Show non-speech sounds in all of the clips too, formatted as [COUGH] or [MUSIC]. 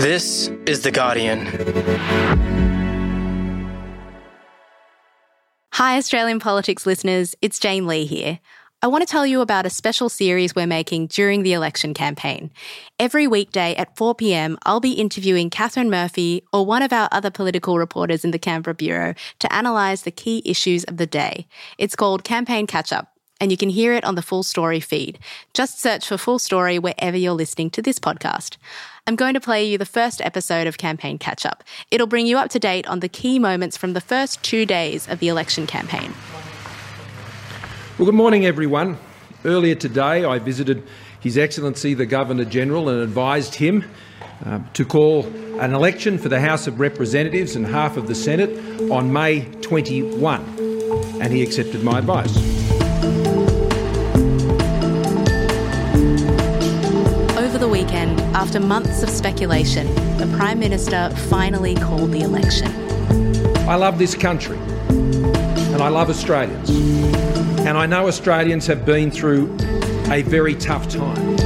This is The Guardian. Hi, Australian politics listeners. It's Jane Lee here. I want to tell you about a special series we're making during the election campaign. Every weekday at 4 pm, I'll be interviewing Katharine Murphy or one of our other political reporters in the Canberra Bureau to analyse the key issues of the day. It's called Campaign Catch Up, and you can hear it on the Full Story feed. Just search for Full Story wherever you're listening to this podcast. I'm going to play you the first episode of Campaign Catch Up. It'll bring you up to date on the key moments from the first two days of the election campaign. Well, good morning, everyone. Earlier today, I visited His Excellency the Governor General and advised him uh, to call an election for the House of Representatives and half of the Senate on May 21, and he accepted my advice. After months of speculation, the Prime Minister finally called the election. I love this country, and I love Australians. And I know Australians have been through a very tough time.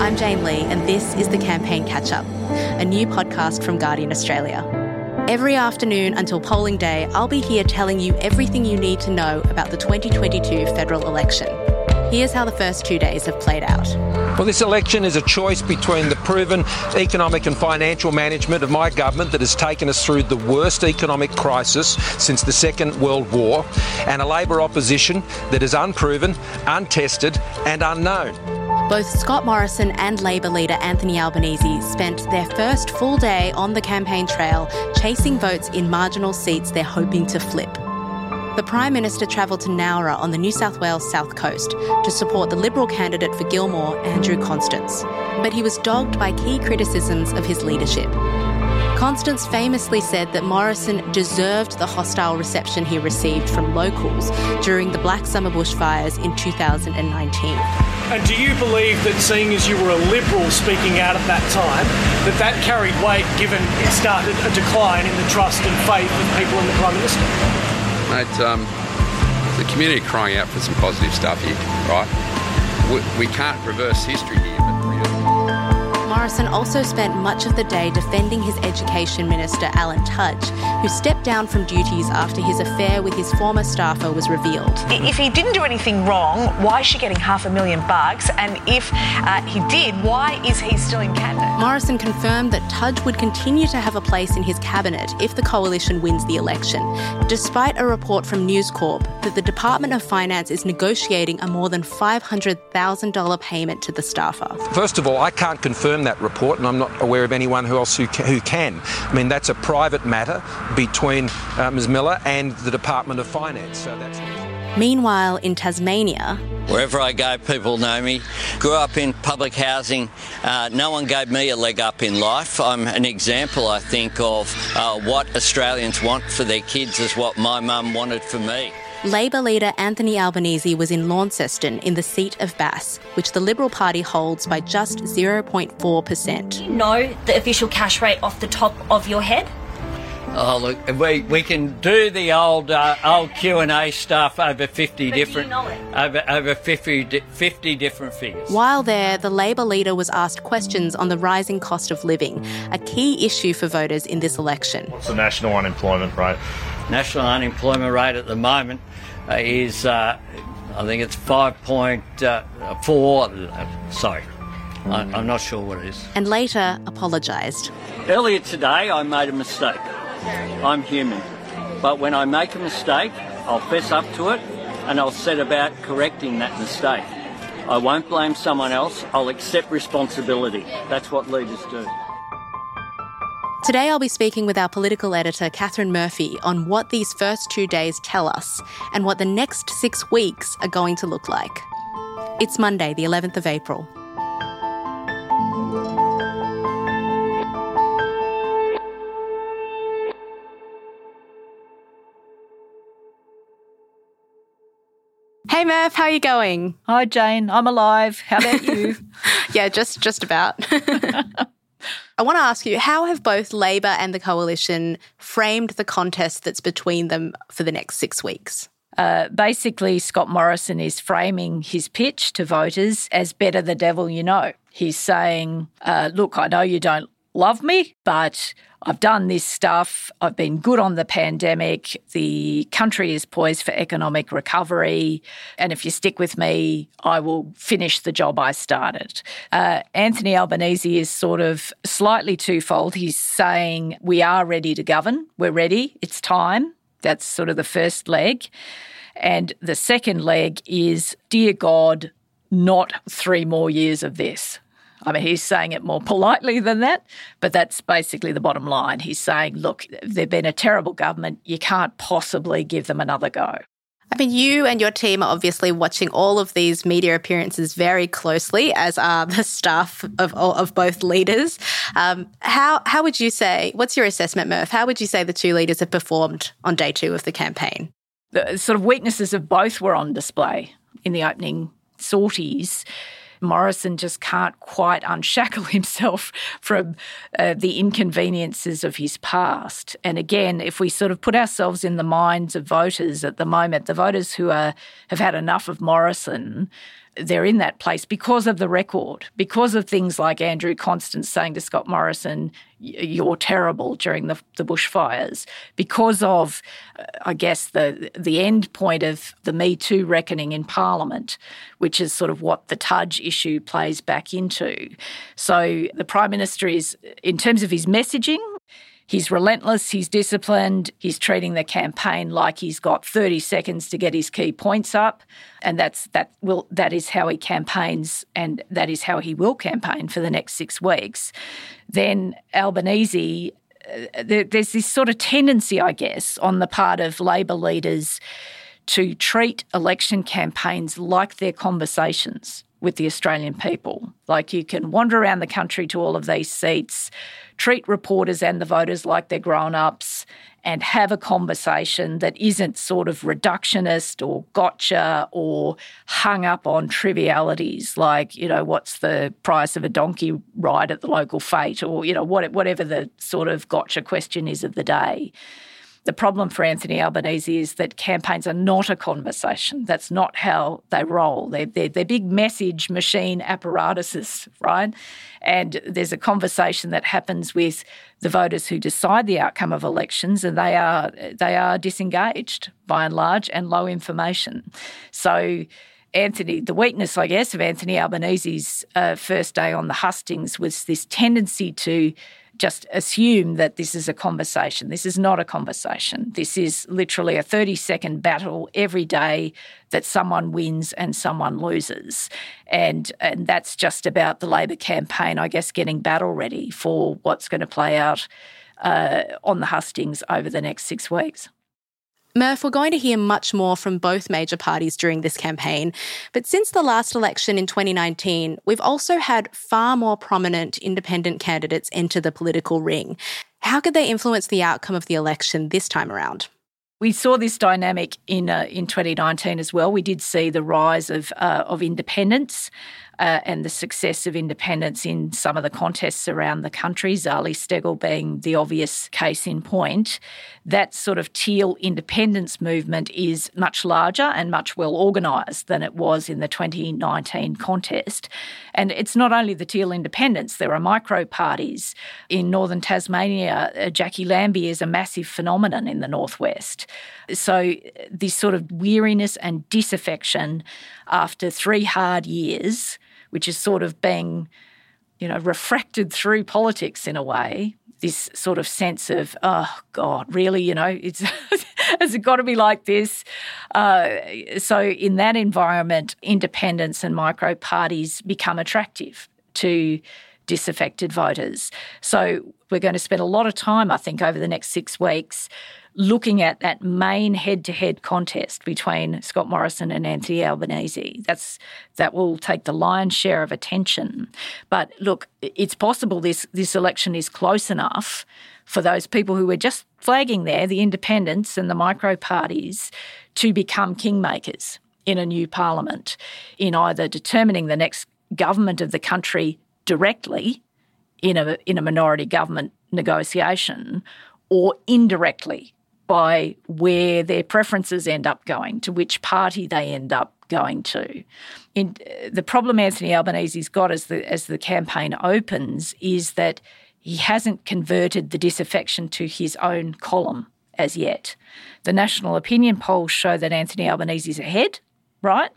I'm Jane Lee, and this is the Campaign Catch Up, a new podcast from Guardian Australia. Every afternoon until polling day, I'll be here telling you everything you need to know about the 2022 federal election. Here's how the first two days have played out. Well, this election is a choice between the proven economic and financial management of my government that has taken us through the worst economic crisis since the Second World War and a Labor opposition that is unproven, untested, and unknown. Both Scott Morrison and Labor leader Anthony Albanese spent their first full day on the campaign trail chasing votes in marginal seats they're hoping to flip. The Prime Minister travelled to Nowra on the New South Wales south coast to support the Liberal candidate for Gilmore, Andrew Constance. But he was dogged by key criticisms of his leadership. Constance famously said that Morrison deserved the hostile reception he received from locals during the Black Summer bushfires in 2019. And do you believe that seeing as you were a Liberal speaking out at that time, that that carried weight given it started a decline in the trust and faith of people in the Prime Minister? Mate, um, the community crying out for some positive stuff here, right? We, we can't reverse history here, but Morrison also spent much of the day defending his Education Minister, Alan Tudge, who stepped down from duties after his affair with his former staffer was revealed. If he didn't do anything wrong, why is she getting half a million bucks? And if uh, he did, why is he still in cabinet? Morrison confirmed that Tudge would continue to have a place in his cabinet if the coalition wins the election, despite a report from News Corp that the Department of Finance is negotiating a more than $500,000 payment to the staffer. First of all, I can't confirm that report, and I'm not aware of anyone who else who can. Who can. I mean, that's a private matter between uh, Ms. Miller and the Department of Finance. So that's. Meanwhile, in Tasmania, Wherever I go, people know me. Grew up in public housing. Uh, no one gave me a leg up in life. I'm an example, I think, of uh, what Australians want for their kids, is what my mum wanted for me. Labor leader Anthony Albanese was in Launceston in the seat of Bass, which the Liberal Party holds by just 0.4%. Do you know the official cash rate off the top of your head? Oh look, we, we can do the old uh, old Q and A stuff over fifty But do you different know it? over over 50, 50 different figures. While there, the Labor leader was asked questions on the rising cost of living, a key issue for voters in this election. What's the national unemployment rate? National unemployment rate at the moment uh, is uh, I think it's 5.4. uh. Uh, sorry, I, I'm not sure what it is. and later apologised. Earlier today, I made a mistake. I'm human. But when I make a mistake, I'll fess up to it and I'll set about correcting that mistake. I won't blame someone else, I'll accept responsibility. That's what leaders do. Today, I'll be speaking with our political editor, Katharine Murphy, on what these first two days tell us and what the next six weeks are going to look like. It's Monday, the 11th of April. Hey Murph, how are you going? Hi Jane, I'm alive. How about you? [LAUGHS] yeah, just just about. [LAUGHS] I want to ask you, how have both Labor and the coalition framed the contest that's between them for the next six weeks? Uh, basically, Scott Morrison is framing his pitch to voters as better the devil you know. He's saying, uh, Look, I know you don't love me, but I've done this stuff. I've been good on the pandemic. The country is poised for economic recovery. And if you stick with me, I will finish the job I started. Uh, Anthony Albanese is sort of slightly twofold. He's saying, We are ready to govern. We're ready. It's time. That's sort of the first leg. And the second leg is, Dear God, not three more years of this. I mean, he's saying it more politely than that, but that's basically the bottom line. He's saying, look, they've been a terrible government. You can't possibly give them another go. I mean, you and your team are obviously watching all of these media appearances very closely, as are the staff of of both leaders. Um, how how would you say? What's your assessment, Murph? How would you say the two leaders have performed on day two of the campaign? The sort of weaknesses of both were on display in the opening sorties. Morrison just can't quite unshackle [LAUGHS] himself from uh, the inconveniences of his past. And again, if we sort of put ourselves in the minds of voters at the moment, the voters who are have had enough of Morrison, they're in that place because of the record, because of things like Andrew Constance saying to Scott Morrison, "You're terrible" during the, the bushfires, because of, uh, I guess, the the end point of the Me Too reckoning in Parliament, which is sort of what the Tudge issue plays back into. So the Prime Minister is, in terms of his messaging, He's relentless, he's disciplined, he's treating the campaign like he's got 30 seconds to get his key points up. And that's that will that is how he campaigns and that is how he will campaign for the next six weeks. Then Albanese uh, there's this sort of tendency, I guess, on the part of Labor leaders to treat election campaigns like they're conversations with the Australian people. Like you can wander around the country to all of these seats, treat reporters and the voters like they're grown ups, and have a conversation that isn't sort of reductionist or gotcha or hung up on trivialities like, you know, what's the price of a donkey ride at the local fete or, you know, whatever the sort of gotcha question is of the day. The problem for Anthony Albanese is that campaigns are not a conversation. That's not how they roll. They're, they're, they're big message machine apparatuses, right? And there's a conversation that happens with the voters who decide the outcome of elections, and they are they are disengaged by and large and low information. So. Anthony, the weakness, I guess, of Anthony Albanese's uh, first day on the hustings was this tendency to just assume that this is a conversation. This is not a conversation. This is literally a 30 second battle every day that someone wins and someone loses. And, and that's just about the Labor campaign, I guess, getting battle ready for what's going to play out uh, on the hustings over the next six weeks. Murph, we're going to hear much more from both major parties during this campaign. But since the last election in 2019, we've also had far more prominent independent candidates enter the political ring. How could they influence the outcome of the election this time around? We saw this dynamic in uh, in 2019 as well. We did see the rise of uh, of independents uh, and the success of independents in some of the contests around the country, Zali Steggall being the obvious case in point, that sort of teal independence movement is much larger and much well organised than it was in the 2019 contest. And it's not only the teal independents, there are micro parties. In northern Tasmania, uh, Jacqui Lambie is a massive phenomenon in the northwest. So, uh, this sort of weariness and disaffection after three hard years, which is sort of being you know, refracted through politics in a way. This sort of sense of, oh God, really, you know, it's [LAUGHS] has it got to be like this? Uh, so in that environment, independence and micro parties become attractive to disaffected voters. So we're going to spend a lot of time, I think, over the next six weeks looking at that main head-to-head contest between Scott Morrison and Anthony Albanese. That's that will take the lion's share of attention. But look, it's possible this this election is close enough for those people who were just flagging there, the independents and the micro parties, to become kingmakers in a new parliament, in either determining the next government of the country directly in a in a minority government negotiation or indirectly by where their preferences end up going, to which party they end up going to. In, the problem Anthony Albanese's got as the as the campaign opens is that he hasn't converted the disaffection to his own column as yet. The national opinion polls show that Anthony Albanese is ahead, right?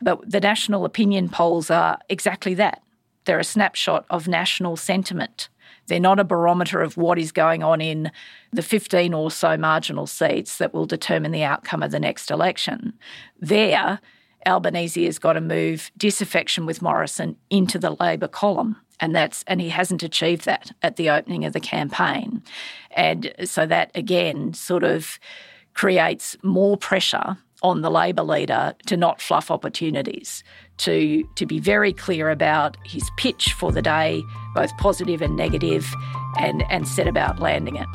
But the national opinion polls are exactly that. They're a snapshot of national sentiment. They're not a barometer of what is going on in the 15 or so marginal seats that will determine the outcome of the next election. There, Albanese has got to move disaffection with Morrison into the Labor column. And that's and he hasn't achieved that at the opening of the campaign. And so that again sort of creates more pressure on the Labor leader to not fluff opportunities, to, to be very clear about his pitch for the day, both positive and negative, and, and set about landing it.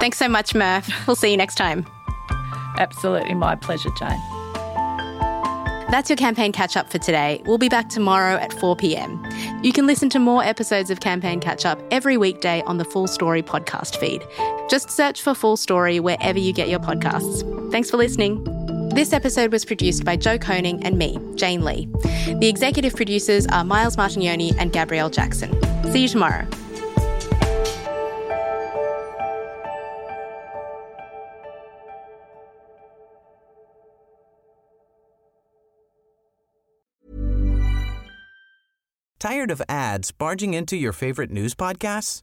Thanks so much, Murph. [LAUGHS] We'll see you next time. Absolutely my pleasure, Jane. That's your campaign catch up for today. We'll be back tomorrow at 4 pm. You can listen to more episodes of Campaign Catch Up every weekday on the Full Story podcast feed. Just search for Full Story wherever you get your podcasts. Thanks for listening. This episode was produced by Joe Koning and me, Jane Lee. The executive producers are Miles Martignoni and Gabrielle Jackson. See you tomorrow. Tired of ads barging into your favorite news podcasts?